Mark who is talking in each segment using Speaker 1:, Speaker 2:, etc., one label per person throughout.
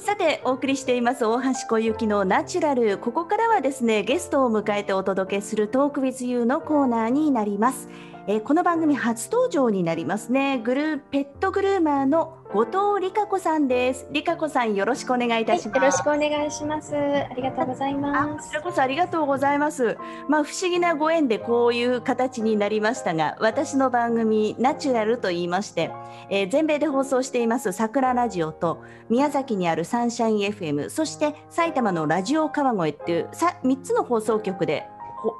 Speaker 1: さてお送りしています大橋小雪のナチュラル。ここからはですねゲストを迎えてお届けするトークウィズユーのコーナーになります。えー、この番組初登場になりますね。グルーペットグルーマーの後藤理香子さんです。理香子さんよろしくお願いいたします、
Speaker 2: はい、よろしくお願いします。ありがとうございます。
Speaker 1: こそありがとうございます。まあ不思議なご縁でこういう形になりましたが私の番組ナチュラルと言いまして、えー、全米で放送しています桜ラジオと宮崎にあるサンシャイン FM そして埼玉のラジオ川越っていう3つの放送局で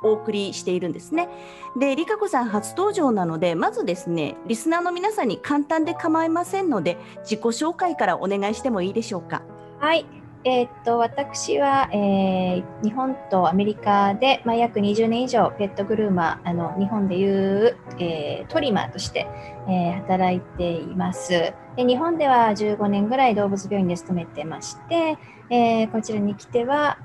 Speaker 1: お送りしているんですね。で、りかこさん初登場なので、まずですね、リスナーの皆さんに簡単で構いませんので、自己紹介からお願いしてもいいでしょうか？
Speaker 2: はい。えー、っと私は、えー、日本とアメリカで、まあ、約20年以上ペットグルーマーあの日本でいう、えー、トリマーとして、え働いていますで日本では15年ぐらい動物病院で勤めてまして、えこちらに来ては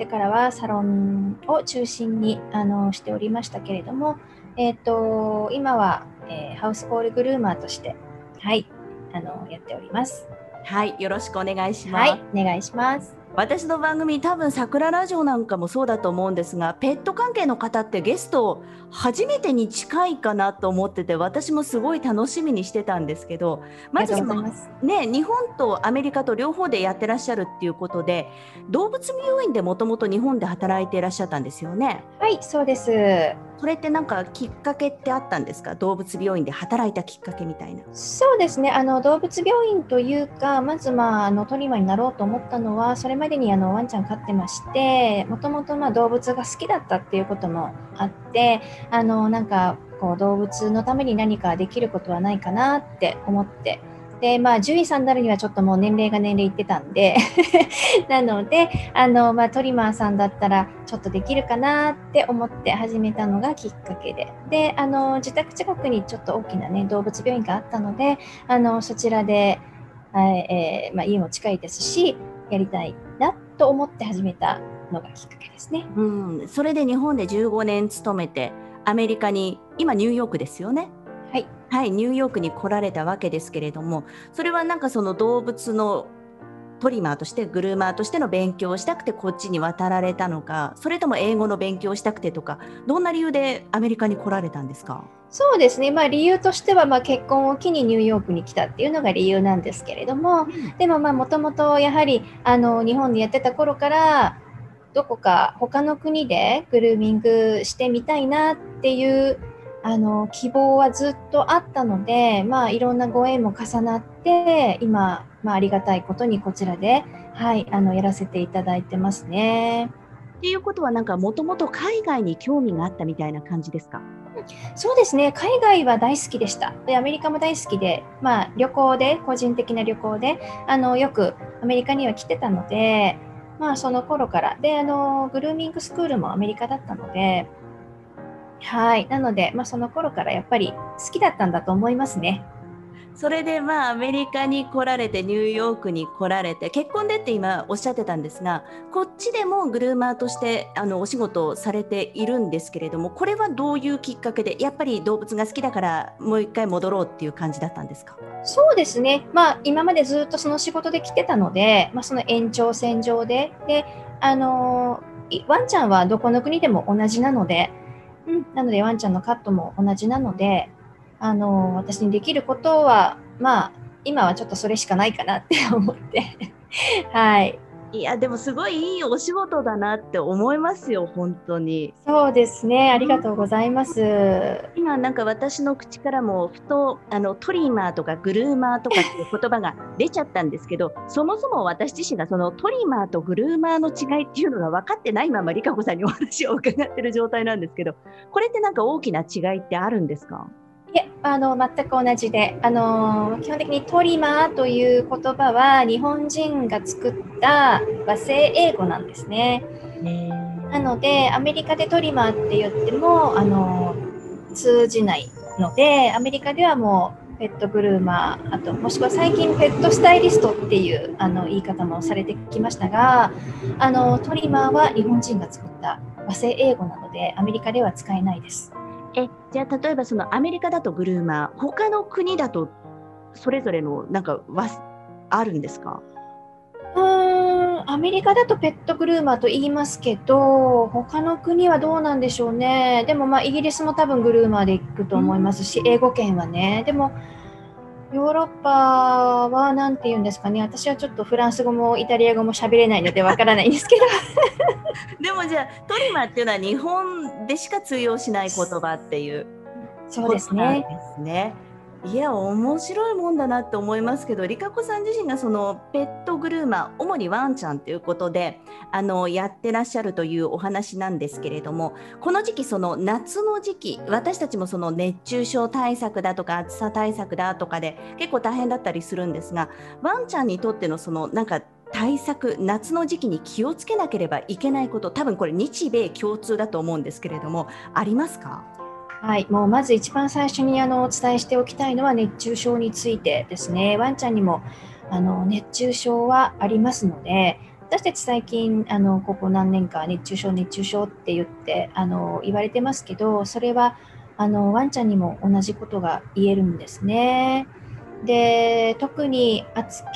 Speaker 2: てからはサロンを中心にあのしておりましたけれども、えーと、今は、えー、ハウスコールグルーマーとして、はい、あのやっております。
Speaker 1: はい、よろしくお願いします。
Speaker 2: はい、お願いします。
Speaker 1: 私の番組多分桜ラジオなんかもそうだと思うんですがペット関係の方ってゲスト初めてに近いかなと思ってて私もすごい楽しみにしてたんですけどまずそのね日本とアメリカと両方でやってらっしゃるっていうことで動物病院でもともと日本で働いていらっしゃったんですよね。
Speaker 2: はいそうです
Speaker 1: それってなんかきっかけってあったんですか？動物病院で働いたきっかけみたいな。
Speaker 2: そうですねあの動物病院というかまずまああのトリマーになろうと思ったのはそれまでにあのワンちゃん飼ってましてもともと動物が好きだったっていうこともあってあのなんかこう動物のために何かできることはないかなって思ってで、まあ、獣医さんになるにはちょっともう年齢が年齢いってたんで なので、あの、まあ、トリマーさんだったらちょっとできるかなって思って始めたのがきっかけで、で、あの、自宅近くにちょっと大きなね、動物病院があったので、あの、そちらで、えー、まあ、家も近いですし、やりたいなと思って始めたのがきっかけですね。
Speaker 1: うん、それで日本で15年勤めて、アメリカに、今ニューヨークですよね。
Speaker 2: はい、
Speaker 1: はい、ニューヨークに来られたわけですけれどもそれはなんかその動物のトリマーとしてグルーマーとしての勉強をしたくてこっちに渡られたのかそれとも英語の勉強をしたくてとかどんな理由でアメリカに来られたんですか？
Speaker 2: そうですね、まあ、理由としてはまあ結婚を機にニューヨークに来たっていうのが理由なんですけれども、うん、でももともとやはりあの日本でやってた頃からどこか他の国でグルーミングしてみたいなっていうあの希望はずっとあったので、まあ、いろんなご縁も重なって今、まあ、ありがたいことにこちらで、はい、あのやらせていただいてますね。
Speaker 1: っていうことはなんかもともと海外に興味があったみたいな感じですか？
Speaker 2: そうですね。海外は大好きでした。でアメリカも大好きで、まあ、旅行で個人的な旅行であのよくアメリカには来てたので、まあ、その頃から。であのグルーミングスクールもアメリカだったのではい。なので、まあ、その頃からやっぱり好きだったんだと思いますね。
Speaker 1: それでまあアメリカに来られてニューヨークに来られて結婚でって今おっしゃってたんですがこっちでもグルーマーとしてあのお仕事をされているんですけれどもこれはどういうきっかけでやっぱり動物が好きだからもう一回戻ろうっていう感じだったんですか？
Speaker 2: そうですね、まあ、今までずっとその仕事で来てたので、まあ、その延長線上でであのワンちゃんはどこの国でも同じなのでうん、なのでワンちゃんのカットも同じなのであの私にできることはまあ今はちょっとそれしかないかなって思って。はい。
Speaker 1: いやでもすごいいいお仕事だなって思いますよ本当に。
Speaker 2: そうですね。ありがとうございます、
Speaker 1: 今なんか私の口からもふとあのトリマーとかグルーマーとかっていう言葉が出ちゃったんですけどそもそも私自身がそのトリマーとグルーマーの違いっていうのが分かってないまま理香子さんにお話を伺ってる状態なんですけどこれってなんか大きな違いってあるんですか？
Speaker 2: いえあの全く同じであの基本的にトリマーという言葉は日本人が作った和製英語なんですね。なのでアメリカでトリマーって言ってもあの通じないのでアメリカではもうペットグルーマーあともしくは最近ペットスタイリストっていうあの言い方もされてきましたがあのトリマーは日本人が作った和製英語なのでアメリカでは使えないです。
Speaker 1: えじゃあ例えばそのアメリカだとグルーマー他の国だとそれぞれのなんかはあるんですか？
Speaker 2: あアメリカだとペットグルーマーと言いますけど、他の国はどうなんでしょうね。でも、まあ、イギリスも多分グルーマーで行くと思いますし、英語圏はね。でも、ヨーロッパは何て言うんですかね、私はちょっとフランス語もイタリア語も喋れないのでわからないんですけど。
Speaker 1: でもじゃあ、トリマーっていうのは日本でしか通用しない言葉っていう
Speaker 2: そうですね。
Speaker 1: ですね。いや面白いもんだなって思いますけど、りかこさん自身がそのペットグルーマー、主にワンちゃんということであのやってらっしゃるというお話なんですけれども、この時期その夏の時期、私たちもその熱中症対策だとか暑さ対策だとかで結構大変だったりするんですが、ワンちゃんにとってのそのなんか対策夏の時期に気をつけなければいけないこと多分これ日米共通だと思うんですけれどもありますか？
Speaker 2: はい、もうまず一番最初にあのお伝えしておきたいのは熱中症についてですね。ワンちゃんにもあの熱中症はありますので、私たち最近あのここ何年か熱中症熱中症って言ってあの言われてますけど、それはあのワンちゃんにも同じことが言えるんですね。で特に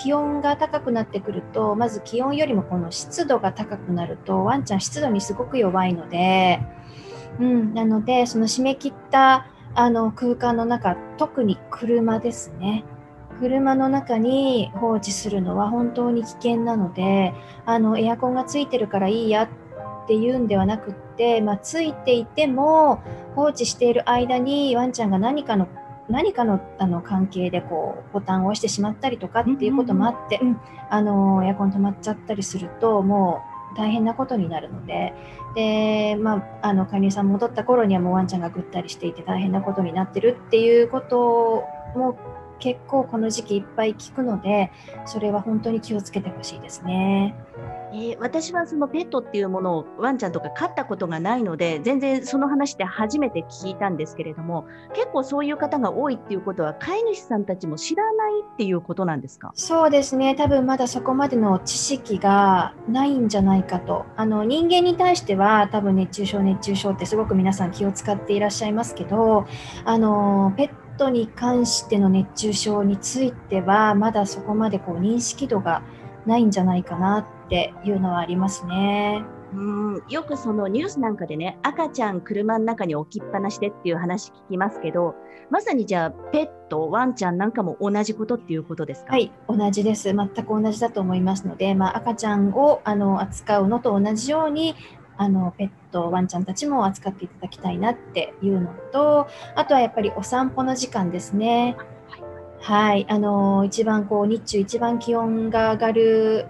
Speaker 2: 気温が高くなってくるとまず気温よりもこの湿度が高くなるとワンちゃん湿度にすごく弱いのでうん、なのでその締め切ったあの空間の中特に車ですね。車の中に放置するのは本当に危険なのであのエアコンがついてるからいいやっていうんではなくって、まあ、ついていても放置している間にワンちゃんが何かの何かのあの関係でこうボタンを押してしまったりとかっていうこともあって、うん、あのエアコン止まっちゃったりするともう大変なことになるので。で、まあ、あの管理さん戻った頃にはもうワンちゃんがぐったりしていて大変なことになってるっていうことも結構この時期いっぱい聞くのでそれは本当に気をつけてほしいですね。
Speaker 1: えー、私はそのペットっていうものをワンちゃんとか飼ったことがないので全然その話で初めて聞いたんですけれども結構そういう方が多いっていうことは飼い主さんたちも知らないっていうことなんですか？
Speaker 2: そうですね。多分まだそこまでの知識がないんじゃないかと。あの人間に対しては多分熱中症熱中症ってすごく皆さん気を使っていらっしゃいますけどあのペットに関しての熱中症についてはまだそこまでこう認識度がないんじゃないかなっていうのはありますね。
Speaker 1: うんよくそのニュースなんかでね赤ちゃん車の中に置きっぱなしでっていう話聞きますけどまさにじゃあペットワンちゃんなんかも同じことっていうことですか？
Speaker 2: はい同じです全く同じだと思いますので、まあ、赤ちゃんをあの扱うのと同じようにあのペットワンちゃんたちも扱っていただきたいなっていうのとあとはやっぱりお散歩の時間ですね。はい、あの一番こう日中一番気温が上がる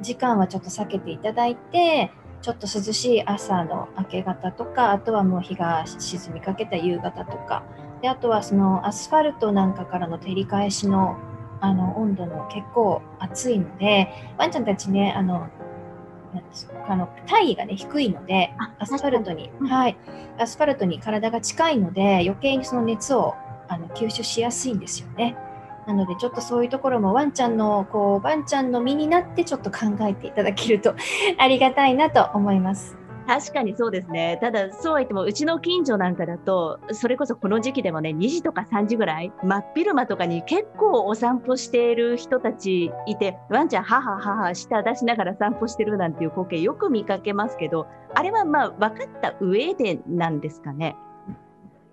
Speaker 2: 時間はちょっと避けていただいて、ちょっと涼しい朝の明け方とか、あとはもう日が沈みかけた夕方とか、であとはそのアスファルトなんかからの照り返しのあの温度も結構暑いので、ワンちゃんたちね、あのあの体位がね低いので、アスファルトに、はい、アスファルトに体が近いので、余計にその熱をあの吸収しやすいんですよね。なのでちょっとそういうところもワンちゃんのこうワンちゃんの身になってちょっと考えていただけると ありがたいなと思います。
Speaker 1: 確かにそうですね。ただ、そうは言っても、うちの近所なんかだと、それこそこの時期でもね、2時とか3時ぐらい、真っ昼間とかに結構お散歩している人たちいて、ワンちゃん、母、母、舌出しながら散歩してるなんていう光景、よく見かけますけど、あれはまあ、分かった上でなんですかね。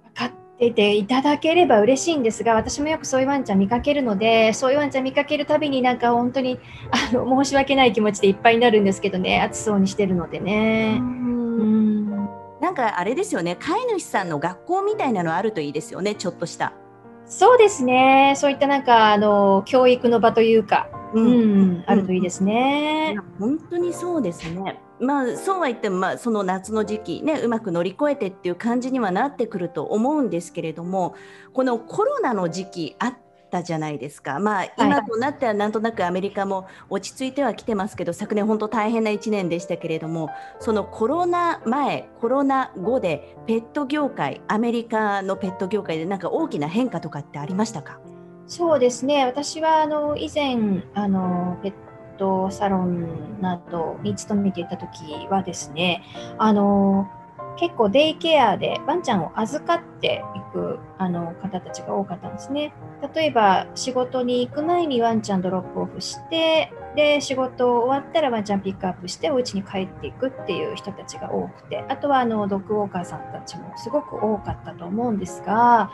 Speaker 2: 分かってていただければ嬉しいんですが私もよくそういうワンちゃん見かけるのでそういうワンちゃん見かけるたびになんか本当にあの申し訳ない気持ちでいっぱいになるんですけどね暑そうにしてるのでね。うん。
Speaker 1: なんかあれですよね。飼い主さんの学校みたいなのあるといいですよね。ちょっとした。
Speaker 2: そうですね。そういったなんかあの教育の場というか、うん、うん、あるといいですね。
Speaker 1: 本当にそうですね。まあ、そうは言っても、まあ、その夏の時期、ね、うまく乗り越えてっていう感じにはなってくると思うんですけれどもこのコロナの時期あったじゃないですか、まあ、今となってはなんとなくアメリカも落ち着いてはきてますけど昨年本当大変な1年でしたけれどもそのコロナ前コロナ後でペット業界アメリカのペット業界で何か大きな変化とかってありましたか？
Speaker 2: そうですね私はあの以前あのペットサロンなどに勤めていた時はですねあの結構デイケアでワンちゃんを預かっていくあの方たちが多かったんですね。例えば仕事に行く前にワンちゃんドロップオフしてで仕事終わったらワンちゃんピックアップしてお家に帰っていくっていう人たちが多くてあとはあのドッグウォーカーさんたちもすごく多かったと思うんですが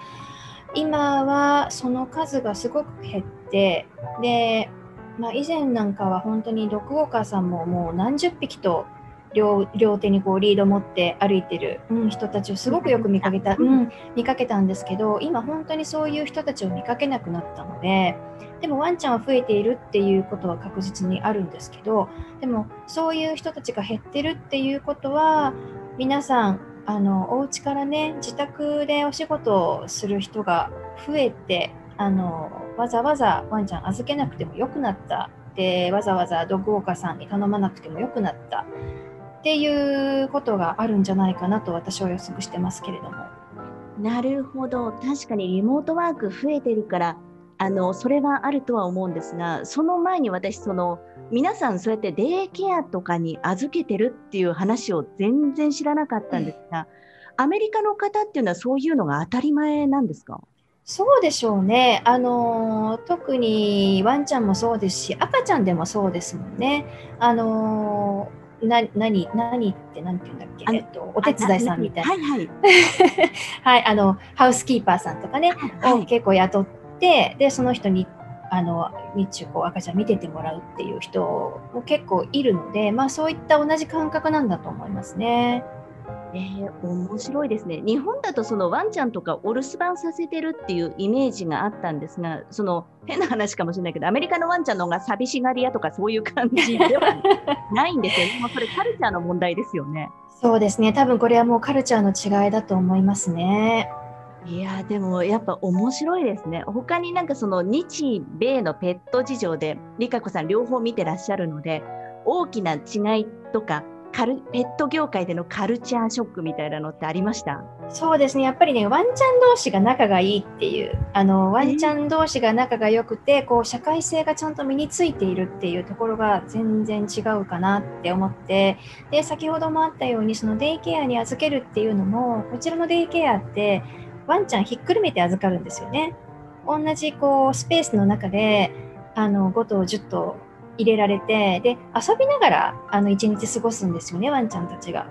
Speaker 2: 今はその数がすごく減ってで、まあ、以前なんかは本当にドッグウォーカーさんももう何十匹と両両手にこうリード持って歩いてる、うん、人たちをすごくよく見かけた、うん、見かけたんですけど今本当にそういう人たちを見かけなくなったのででもワンちゃんは増えているっていうことは確実にあるんですけどでもそういう人たちが減ってるっていうことは皆さんあのお家からね自宅でお仕事をする人が増えてあのわざわざワンちゃん預けなくてもよくなった。でわざわざドッグウォーカーさんに頼まなくてもよくなった。っていうことがあるんじゃないかなと私は予測してますけれども。
Speaker 1: なるほど。確かにリモートワーク増えてるからあのそれはあるとは思うんですがその前に私その皆さんそうやってデイケアとかに預けてるっていう話を全然知らなかったんですが、うん、アメリカの方っていうのはそういうのが当たり前なんですか？
Speaker 2: そうでしょうね。あの特にワンちゃんもそうですし、赤ちゃんでもそうですもんね。あのな何何って何て言うんだっけ、えっと、お手伝いさんみたいな。はい、はい、はい、あのハウスキーパーさんとかね、はい、を結構雇ってでその人にあの日中こう赤ちゃん見ててもらうっていう人も結構いるので、まあ、そういった同じ感覚なんだと思いますね。
Speaker 1: えー、面白いですね。日本だとそのワンちゃんとかお留守番させてるっていうイメージがあったんですが、その変な話かもしれないけど、アメリカのワンちゃんの方が寂しがり屋とかそういう感じではないんですよ。もうそれカルチャーの問題ですよね。
Speaker 2: そうですね。多分これはもうカルチャーの違いだと思いますね。
Speaker 1: いやでもやっぱ面白いですね。他になんかその日米のペット事情で、りかこさん両方見てらっしゃるので、大きな違いとかカルペット業界でのカルチャーショックみたいなのってありました？
Speaker 2: そうですね。やっぱりねワンちゃん同士が仲がいいっていうあのワンちゃん同士が仲が良くてこう社会性がちゃんと身についているっていうところが全然違うかなって思ってで先ほどもあったようにそのデイケアに預けるっていうのもこちらのデイケアってワンちゃんひっくるめて預かるんですよね。同じこうスペースの中であの5頭10頭入れられてで遊びながらあの1日過ごすんですよねワンちゃんたちが。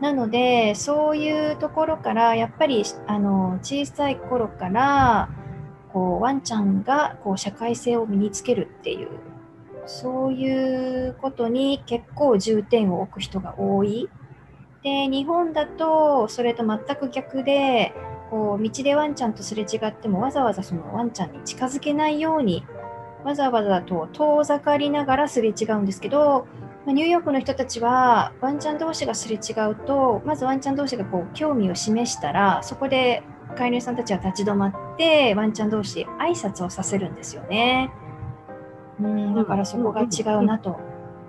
Speaker 2: なのでそういうところからやっぱりあの小さい頃からこうワンちゃんがこう社会性を身につけるっていうそういうことに結構重点を置く人が多い。で日本だとそれと全く逆でこう道でワンちゃんとすれ違ってもわざわざそのワンちゃんに近づけないようにわざわざと遠ざかりながらすれ違うんですけど、まニューヨークの人たちはワンちゃん同士がすれ違うとまずワンちゃん同士がこう興味を示したらそこで飼い主さんたちは立ち止まってワンちゃん同士挨拶をさせるんですよね。うんだからそこが違うなと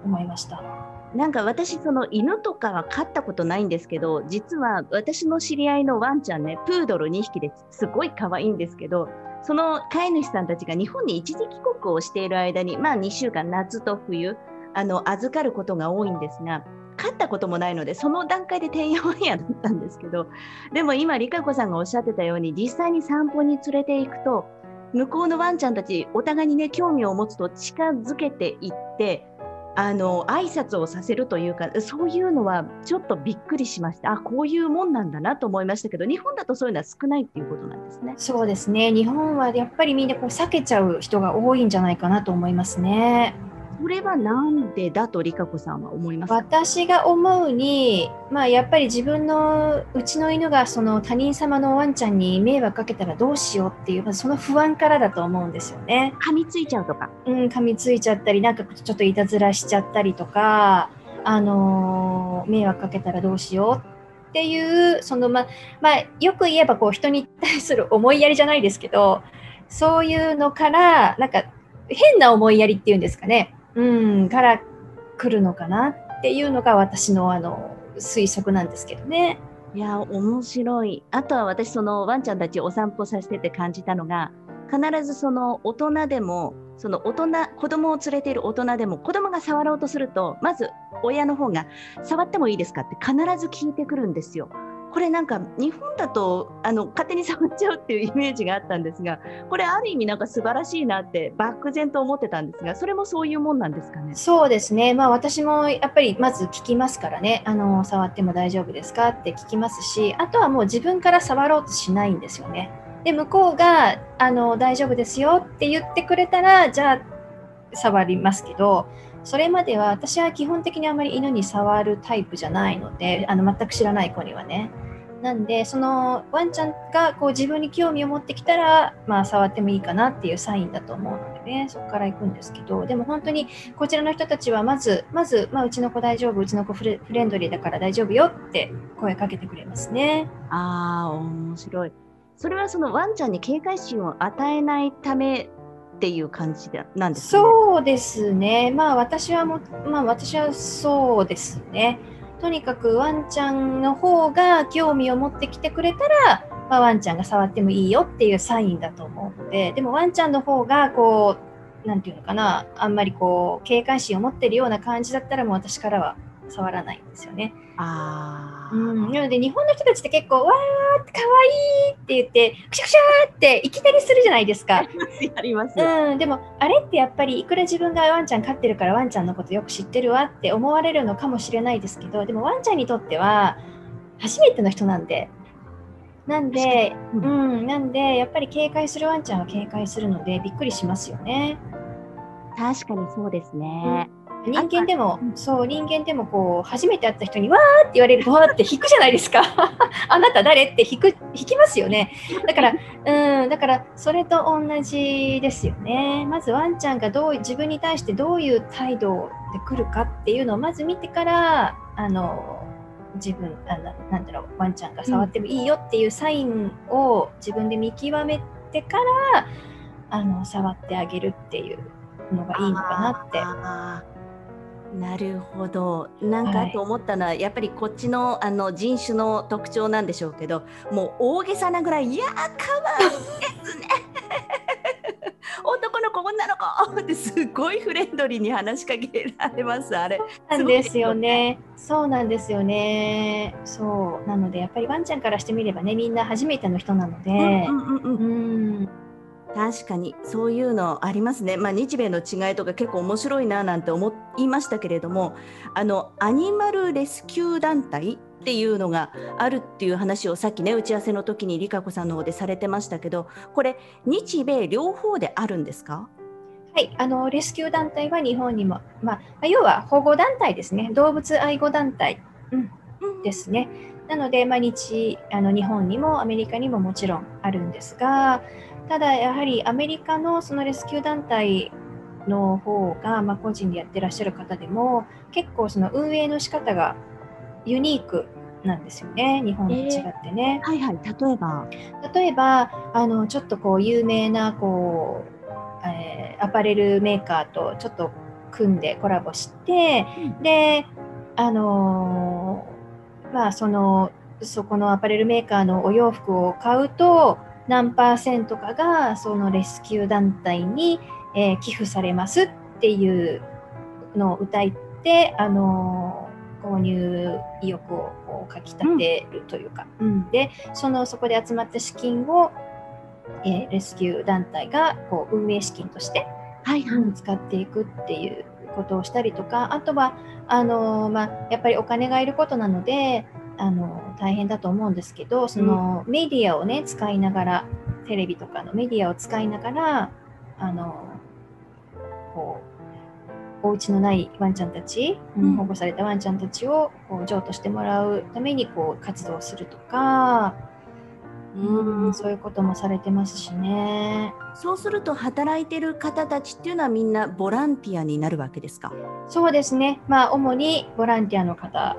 Speaker 2: 思いました。
Speaker 1: なんか私その犬とかは飼ったことないんですけど実は私の知り合いのワンちゃんねプードル2匹ですごい可愛いんですけどその飼い主さんたちが日本に一時帰国をしている間に、まあ、2週間、夏と冬、あの預かることが多いんですが、飼ったこともないので、その段階でてんやわんやだったんですけど、でも今、りかこさんがおっしゃってたように、実際に散歩に連れていくと、向こうのワンちゃんたち、お互いにね、興味を持つと近づけていって、あの挨拶をさせるというかそういうのはちょっとびっくりしました。あこういうもんなんだなと思いましたけど日本だとそういうのは少ないっていうことなんですね。
Speaker 2: そうですね。日本はやっぱりみんなこう避けちゃう人が多いんじゃないかなと思いますね。
Speaker 1: これはなんでだと理香子さんは思います
Speaker 2: 私が思うに、まあ、やっぱり自分のうちの犬がその他人様のワンちゃんに迷惑かけたらどうしようっていう、ま、その不安からだと思うんですよね。
Speaker 1: 噛みついちゃうとか？
Speaker 2: うん、噛みついちゃったり、なんかちょっといたずらしちゃったりとか、あのー、迷惑かけたらどうしようっていう、そのままあ、よく言えばこう人に対する思いやりじゃないですけど、そういうのから、なんか変な思いやりっていうんですかね。うん、から来るのかなっていうのが私のあの推測なんですけどね。
Speaker 1: いや面白い。あとは私そのワンちゃんたちお散歩させてて感じたのが必ずその大人でもその大人子供を連れている大人でも子供が触ろうとするとまず親の方が触ってもいいですか？って必ず聞いてくるんですよ。これなんか日本だとあの勝手に触っちゃうっていうイメージがあったんですがこれある意味なんか素晴らしいなって漠然と思ってたんですがそれもそういうもんなんですかね？
Speaker 2: そうですね。まあ私もやっぱりまず聞きますからね。あの触っても大丈夫ですか？って聞きますしあとはもう自分から触ろうとしないんですよね。で向こうがあの大丈夫ですよって言ってくれたらじゃあ触りますけどそれまでは私は基本的にあまり犬に触るタイプじゃないのであの全く知らない子にはね。なんでそのワンちゃんがこう自分に興味を持ってきたら、まあ、触ってもいいかなっていうサインだと思うのでねそこから行くんですけどでも本当にこちらの人たちはまずまず、まあ、うちの子大丈夫うちの子フレフレンドリーだから大丈夫よって声かけてくれますね。
Speaker 1: あー面白いそれはそのワンちゃんに警戒心を与えないためっていう感じなんですか、ね、
Speaker 2: そうですね。まあ私はも、まあ私はそうですね。とにかくワンちゃんの方が興味を持ってきてくれたら、まあ、ワンちゃんが触ってもいいよっていうサインだと思うので、でもワンちゃんの方がこう、なんていうのかな、あんまりこう警戒心を持ってるような感じだったらもう私からは触らないんですよね。
Speaker 1: あー。
Speaker 2: うん、なので日本の人たちって結構「わーってかわいい」って言ってくしゃくしゃーっていきなりするじゃないですか。
Speaker 1: あります、
Speaker 2: うん、でもあれってやっぱりいくら自分がワンちゃん飼ってるからワンちゃんのことよく知ってるわって思われるのかもしれないですけどでもワンちゃんにとっては初めての人なんで。なんで、
Speaker 1: う
Speaker 2: うん。ん、なんでやっぱり警戒するワンちゃんは警戒するのでびっくりしますよね。
Speaker 1: 確かにそうですね、
Speaker 2: 人間でも
Speaker 1: うん。
Speaker 2: そう人間でもこう初めて会った人に「わー」って言われるとわーって引くじゃないですか。あなた誰って引く引きますよね。だからうんだからそれと同じですよね。まずワンちゃんがどう自分に対してどういう態度で来るかっていうのをまず見てからあの自分あななんだろうワンちゃんが触ってもいいよっていうサインを自分で見極めてからあの触ってあげるっていうのがいいのかなって。
Speaker 1: なるほどなんかと思ったのは、やっぱりこっちのあの人種の特徴なんでしょうけどもう大げさなぐらい「いやーかわいいですね」男の子女の子ってすごいフレンドリーに話しかけられますあれ。
Speaker 2: なんですよね。そうなんですよね。そう。なので、やっぱりワンちゃんからしてみればね、みんな初めての人なので、
Speaker 1: うんうんうん
Speaker 2: うん、
Speaker 1: 確かにそういうのありますね、まあ、日米の違いとか結構面白いななんて思いましたけれどもあのアニマルレスキュー団体っていうのがあるっていう話をさっきね打ち合わせの時に理香子さんの方でされてましたけどこれ日米両方であるんですか？
Speaker 2: はい。あの、レスキュー団体は日本にも、まあ、要は保護団体ですね。動物愛護団体ですね。なので、まあ、日あの日本にもアメリカにももちろんあるんですが、ただやはりアメリカのそのレスキュー団体の方が、まあ、個人でやってらっしゃる方でも結構その運営の仕方がユニークなんですよね、日本と違ってね。
Speaker 1: はいはい例えば？
Speaker 2: 例えばあのちょっとこう有名なこう、えーアパレルメーカーとちょっと組んでコラボして、であのーまあそのそこのアパレルメーカーのお洋服を買うと何パーセントかがそのレスキュー団体に、えー寄付されますっていうのを歌って、あのー購入意欲をこうかきたてるというか、うん。でそのそこで集まった資金を、えーレスキュー団体がこう運営資金として、
Speaker 1: はいはい、
Speaker 2: うん使っていくっていうことをしたりとか。あとはあのーまあ、やっぱりお金がいることなのであのー大変だと思うんですけどそのメディアをね使いながらテレビとかのメディアを使いながらあのーこうお家のないワンちゃんたち、うん
Speaker 1: うん
Speaker 2: 保護されたワンちゃんたちをこう譲渡してもらうためにこう活動するとか、
Speaker 1: うん
Speaker 2: そういうこともされてますしね。
Speaker 1: そうすると働いてる方たちっていうのはみんなボランティアになるわけですか？
Speaker 2: そうですね。まあ、主にボランティアの方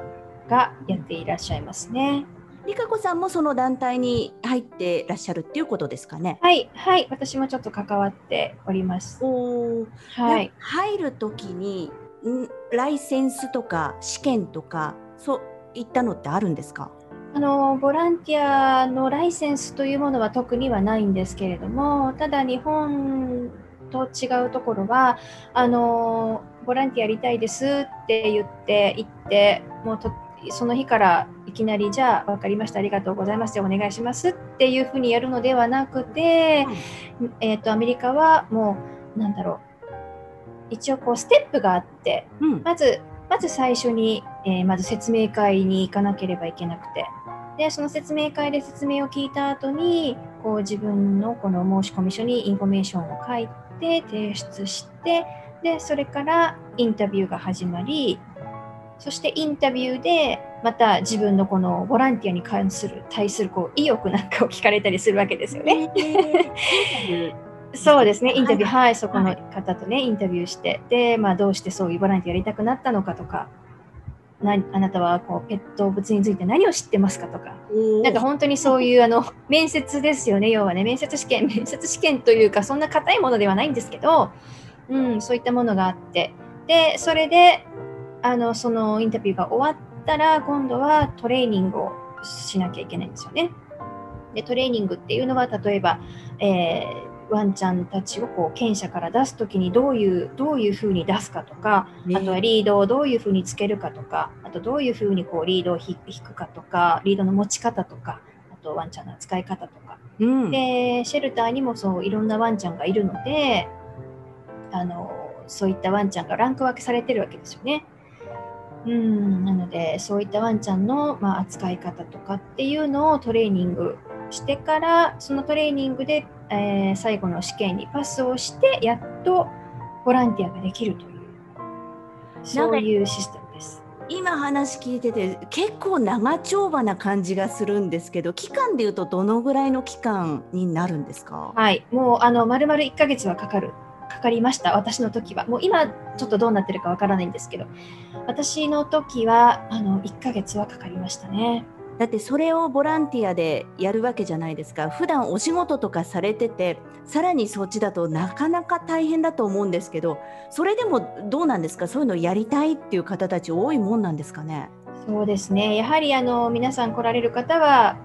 Speaker 2: がやっていらっしゃいますね。
Speaker 1: 理香子さんもその団体に入ってらっしゃるっていうことですかね
Speaker 2: はい、はい。私もちょっと関わっております。
Speaker 1: おー
Speaker 2: はい。
Speaker 1: 入るときにんライセンスとか試験とかそういったのってあるんですか？
Speaker 2: あの、ボランティアのライセンスというものは特にはないんですけれども、ただ日本と違うところは、あの、ボランティアやりたいですって言って行って、もうとその日からいきなりじゃあ分かりましたありがとうございますお願いしますっていうふうにやるのではなくて、えー、とアメリカはもうなんだろう一応こうステップがあって、うん、まずまず最初に、えー、まず説明会に行かなければいけなくて。でその説明会で説明を聞いた後にこう自分のこの申込書にインフォメーションを書いて提出してでそれからインタビューが始まりそしてインタビューでまた自分のこのボランティアに関する対するこう意欲なんかを聞かれたりするわけですよね。そうですね、インタビュー、はい、はい、そこの方とね、インタビューして、で、まあ、どうしてそういうボランティアやりたくなったのかとか、なあなたはこうペット物について何を知ってますかとか、なんか本当にそういうあの面接ですよね、要はね、面接試験、面接試験というか、そんな硬いものではないんですけど、うん、そういったものがあって、で、それで、あのそのインタビューが終わったら今度はトレーニングをしなきゃいけないんですよね。でトレーニングっていうのは例えば、えー、ワンちゃんたちをこう犬舎から出す時にどういうどういうふうに出すかとか、あとはリードをどういうふうにつけるかとかあとどういうふうにこうリードを引くかとかリードの持ち方とかあとワンちゃんの扱い方とか、うん、でシェルターにもそういろんなワンちゃんがいるのであのそういったワンちゃんがランク分けされてるわけですよね。うんなのでそういったワンちゃんの、まあ、扱い方とかっていうのをトレーニングしてからそのトレーニングで、えー、最後の試験にパスをしてやっとボランティアができるというそういうシステムです。
Speaker 1: 今話聞いてて結構長丁場な感じがするんですけど期間でいうとどのぐらいの期間になるんですか？
Speaker 2: はいもうあの丸々1ヶ月はかかるかかりました、私の時は。もう今、ちょっとどうなってるかわからないんですけど、私の時はあの1ヶ月はかかりましたね。
Speaker 1: だってそれをボランティアでやるわけじゃないですか。普段お仕事とかされててさらにそっちだとなかなか大変だと思うんですけどそれでもどうなんですか？そういうのやりたいっていう方たち多いもんなんですかね？
Speaker 2: そうですね。やはりあの皆さん来られる方は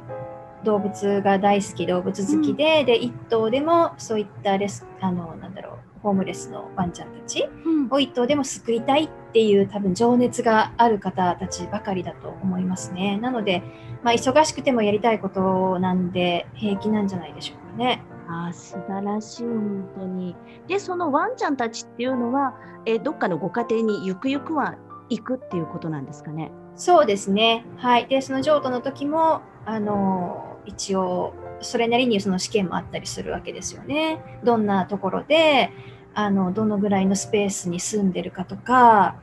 Speaker 2: 動物が大好き動物好きで、うん、で一頭でもそういったレスあのなんだろうホームレスのワンちゃんたちを一頭でも救いたいっていう多分情熱がある方たちばかりだと思いますね。なので、まあ、忙しくてもやりたいことなんで平気なんじゃないでしょうかね。
Speaker 1: あ素晴らしい本当に。でそのワンちゃんたちっていうのは、えどっかのご家庭にゆくゆくは行くっていうことなんですかね？
Speaker 2: そうですね。はい。でその譲渡の時もあの一応それなりにその試験もあったりするわけですよね。どんなところであのどのぐらいのスペースに住んでるかとか、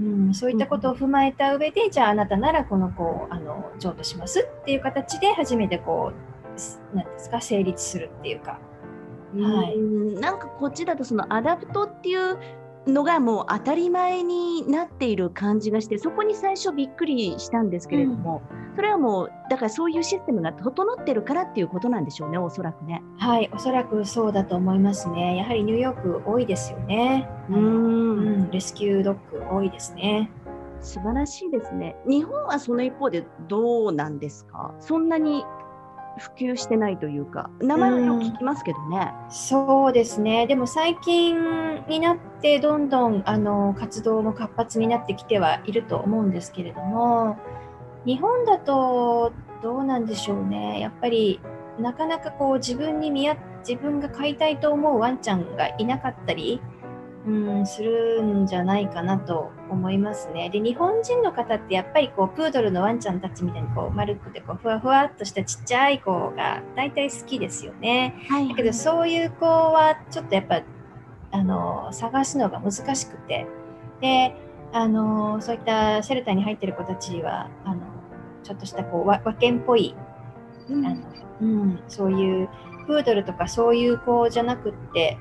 Speaker 2: うん、そういったことを踏まえた上で、じゃああなたならこの子をあの譲渡しますっていう形で初めてこう何ですか成立するっていうか。
Speaker 1: はい、なんかこっちだとその adopt っていうのがもう当たり前になっている感じがしてそこに最初びっくりしたんですけれども、うん、それはもうだからそういうシステムが整ってるからっていうことなんでしょうねおそらくね。
Speaker 2: はいおそらくそうだと思いますねやはりニューヨーク多いですよね。うん、レスキュードッグ多いですね。
Speaker 1: 素晴らしいですね。日本はその一方でどうなんですか？そんなに普及してないというか名前はよく聞きますけどね、
Speaker 2: うん、そうですね。でも最近になってどんどんあの活動も活発になってきてはいると思うんですけれども日本だとどうなんでしょうね。やっぱりなかなかこう自分に見合自分が飼いたいと思うワンちゃんがいなかったりうん、するんじゃないかなと思いますね。で、日本人の方ってやっぱりこうプードルのワンちゃんたちみたいにこう丸くてこうふわふわっとしたちっちゃい子が大体好きですよね。はい、だけどそういう子はちょっとやっぱあの探すのが難しくて、で、あのそういったシェルターに入ってる子たちはあのちょっとしたこう和犬っぽい、うん、あのうん、そういうプードルとかそういう子じゃなくって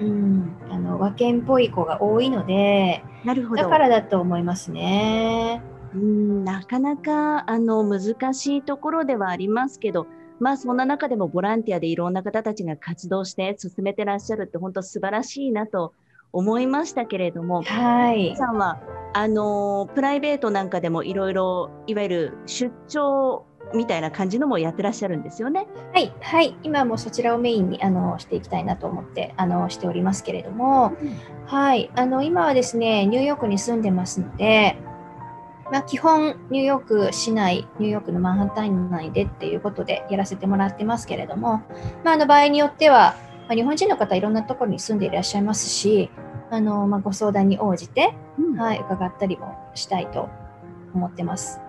Speaker 2: うん、あの和犬っぽい子が多いのでなるほど。だからだと思いますね。
Speaker 1: うんなかなかあの難しいところではありますけど、まあ、そんな中でもボランティアでいろんな方たちが活動して進めてらっしゃるって本当素晴らしいなと思いましたけれども、
Speaker 2: はい、
Speaker 1: さんはあのプライベートなんかでもいろいろいわゆる出張みたいな感じのもやってらっしゃるんですよね。
Speaker 2: はい、はい、今もそちらをメインにあのしていきたいなと思ってあのしておりますけれども、うん、はい、あの今はですねニューヨークに住んでますので、まあ、基本ニューヨーク市内、ニューヨークのマンハッタン内でっていうことでやらせてもらってますけれども、まあ、あの場合によっては、まあ、日本人の方いろんなところに住んでいらっしゃいますし、あのまあ、ご相談に応じて、
Speaker 1: うん。
Speaker 2: はい、伺ったりもしたいと思ってます。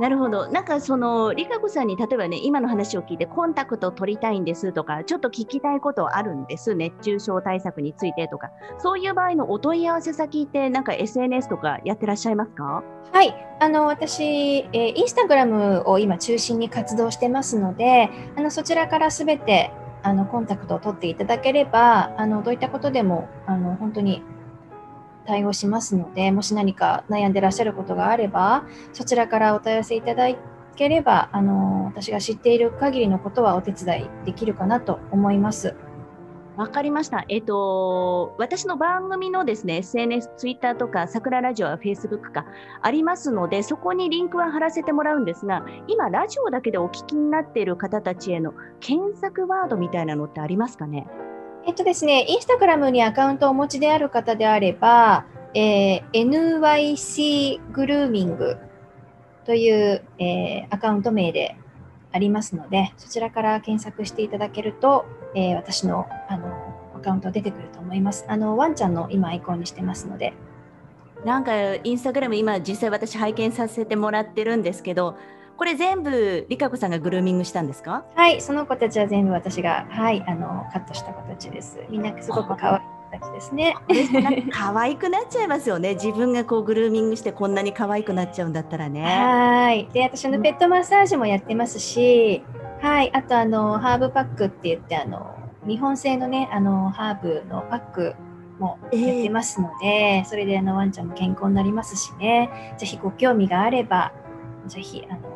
Speaker 1: なるほど。なんかその、リカ子さんに例えばね、今の話を聞いて、コンタクト取りたいんですとか、ちょっと聞きたいことあるんです、熱中症対策についてとか、そういう場合のお問い合わせ先って、なんか SNS とかやってらっしゃいますか？
Speaker 2: はい、あの私、えーインスタグラムを今中心に活動してますので、あのそちらからすべてあのコンタクトを取っていただければ、あのどういったことでもあの本当に対応しますので、もし何か悩んでらっしゃることがあれば、そちらからお問い合わせいただければ、あの私が知っている限りのことはお手伝いできるかなと思います。
Speaker 1: わかりました。えっ、と、私の番組のですね、SNS、ツイッターとか、桜ラジオはフェイスブックかありますので、そこにリンクは貼らせてもらうんですが、今、ラジオだけでお聞きになっている方たちへの検索ワードみたいなのってありますかね？
Speaker 2: えっとですね、インスタグラムにアカウントをお持ちである方であれば、えー NYC グルーミングという、えーアカウント名でありますので、そちらから検索していただけると、えー私のあのアカウント出てくると思います。あのワンちゃんの今アイコンにしてますので。
Speaker 1: なんか、インスタグラム、今、実際私拝見させてもらってるんですけど、これ全部、リカ子さんがグルーミングしたんですか？
Speaker 2: はい、その子たちは全部私が、はい、あのカットした子たちです。みんなすごく可愛い子たちですね。
Speaker 1: 可愛くなっちゃいますよね。自分がこうグルーミングしてこんなに可愛くなっちゃうんだったらね。
Speaker 2: はい。で、私あのペットマッサージもやってますし、はい。あとあのハーブパックって言ってあの日本製のねあのハーブのパックもやってますので、それであのワンちゃんも健康になりますしね。ぜひご興味があれば、ぜひあの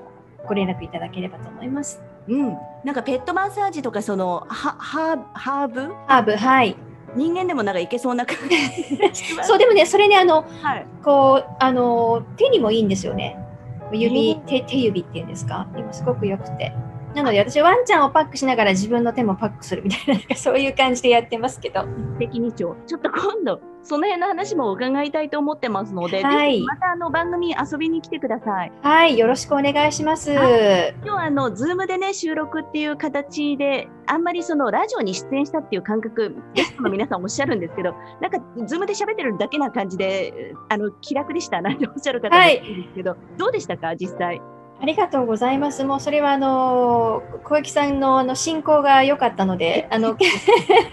Speaker 2: ご連絡いただければと思います。
Speaker 1: うん。なんかペットマッサージとかそのハハーハーブ？
Speaker 2: ハーブ、はい。
Speaker 1: 人間でもなんかいけそうな感じ。
Speaker 2: そうでもね、それねあの
Speaker 1: はい。
Speaker 2: こうあの手にもいいんですよね。指、
Speaker 1: えー
Speaker 2: 手手指っていうんですか？今すごく良くて。なので私ワンちゃんをパックしながら自分の手もパックするみたいななんかそういう感じでやってますけど。
Speaker 1: 一石二鳥。ちょっと今度その辺の話も伺いたいと思ってますので、
Speaker 2: はい
Speaker 1: またあの番組に遊びに来てください。
Speaker 2: はい、よろしくお願いします。
Speaker 1: 今日はあのズームでね収録っていう形であんまりそのラジオに出演したっていう感覚ゲストの皆さんおっしゃるんですけど なんかズームで喋ってるだけな感じであの気楽でしたなんておっしゃる方も
Speaker 2: はい
Speaker 1: いるんですけど、どうでしたか実際？
Speaker 2: ありがとうございます。もうそれはあの小雪さんのあの進行が良かったので、あの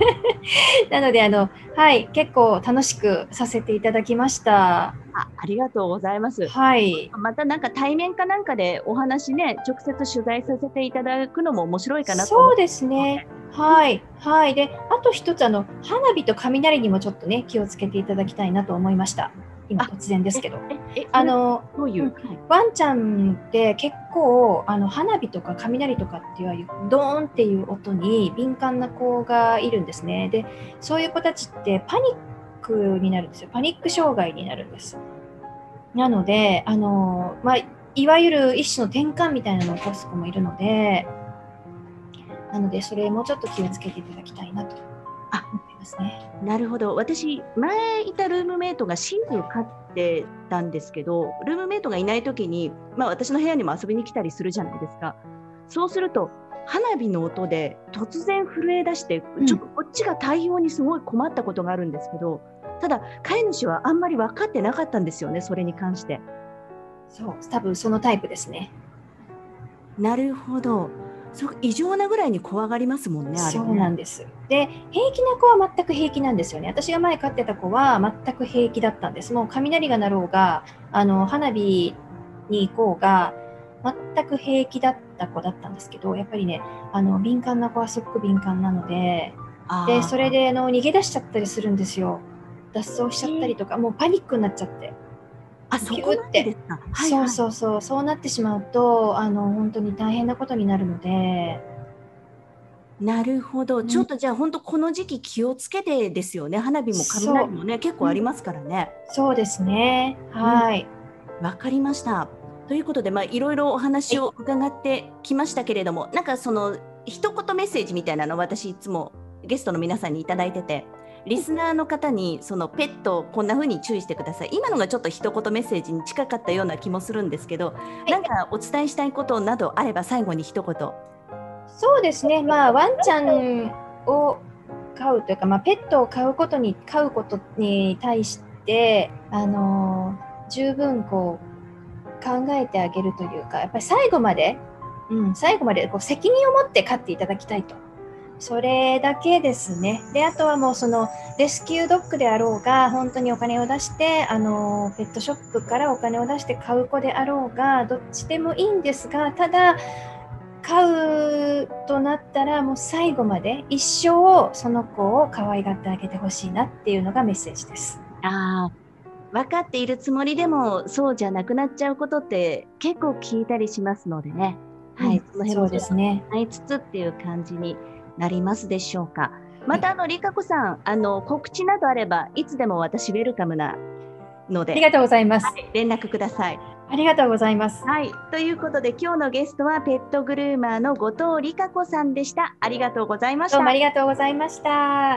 Speaker 2: なのであのはい結構楽しくさせていただきました。
Speaker 1: あありがとうございます。
Speaker 2: はい。
Speaker 1: またなんか対面かなんかでお話ね直接取材させていただくのも面白いかなと思
Speaker 2: そうですね。はいはい。で、あと一つあの花火と雷にもちょっとね気をつけていただきたいなと思いました。今
Speaker 1: あ
Speaker 2: 突然ですけど。
Speaker 1: ええ
Speaker 2: あの
Speaker 1: どういう、
Speaker 2: うん
Speaker 1: はい
Speaker 2: ワンちゃんって結構あの花火とか雷とかっていうドーンっていう音に敏感な子がいるんですね。で、そういう子たちってパニックになるんですよ。パニック障害になるんです。なので、あのまあ、いわゆる一種の転換みたいなのを起こす子もいるので、なので、それもうちょっと気をつけていただきたいなと
Speaker 1: あ
Speaker 2: 思いますね。
Speaker 1: なるほど私前いたルームメイトがシングル飼ってたんですけどルームメイトがいない時に、まあ、私の部屋にも遊びに来たりするじゃないですかそうすると花火の音で突然震え出して、
Speaker 2: うん
Speaker 1: ちょっとこっちが対応にすごい困ったことがあるんですけどただ飼い主はあんまり分かってなかったんですよねそれに関して。
Speaker 2: そう、多分そのタイプですね。
Speaker 1: なるほどそう異常なぐらいに怖がりますもんねあれね
Speaker 2: そうなんです。で、平気な子は全く平気なんですよね。私が前飼ってた子は全く平気だったんです。もう雷が鳴ろうが、あの花火に行こうが、全く平気だった子だったんですけど、やっぱりね、あの敏感な子はすごく敏感なので、でそれであの逃げ出しちゃったりするんですよ。脱走しちゃったりとか、もうパニックになっちゃって。
Speaker 1: あそこまでですか、はい
Speaker 2: そう
Speaker 1: はい。
Speaker 2: そうそう、そう。なってしまうと、あの本当に大変なことになるので、
Speaker 1: なるほど、
Speaker 2: うん。
Speaker 1: ちょっとじゃあ本当この時期気をつけてですよね。花火も雷もね結構ありますからね。
Speaker 2: そうですね。はい。
Speaker 1: わ、かりました。ということでまあいろいろお話を伺ってきましたけれどもなんかその一言メッセージみたいなのを私いつもゲストの皆さんにいただいててリスナーの方にそのペットをこんな風に注意してください。今のがちょっと一言メッセージに近かったような気もするんですけど、
Speaker 2: い。
Speaker 1: なんかお伝えしたいことなどあれば最後に一言。
Speaker 2: そうですね、まあ、ワンちゃんを飼うというか、まあ、ペットを飼うことに飼うことに対して、あの十分こう考えてあげるというかやっぱり最後まで、うん、最後までこう責任を持って飼っていただきたいと。それだけですね。で、あとはもうそのレスキュードッグであろうが、本当にお金を出して、あのペットショップからお金を出して買う子であろうが、どっちでもいいんですが、ただ、飼うとなったらもう最後まで一生その子を可愛がってあげてほしいなっていうのがメッセージです。
Speaker 1: あー分かっているつもりでもそうじゃなくなっちゃうことって結構聞いたりしますのでね。はい、
Speaker 2: うんそうですね。
Speaker 1: 考えつつっていう感じになりますでしょうか？またあのりかこさんあの告知などあればいつでも私ウェルカムなので
Speaker 2: ありがとうございます。
Speaker 1: 連絡ください。
Speaker 2: ありがとうございます。
Speaker 1: はいということで今日のゲストはペットグルーマーの後藤りかこさんでした。ありがとうございました
Speaker 2: どうもあ。りがとうございました。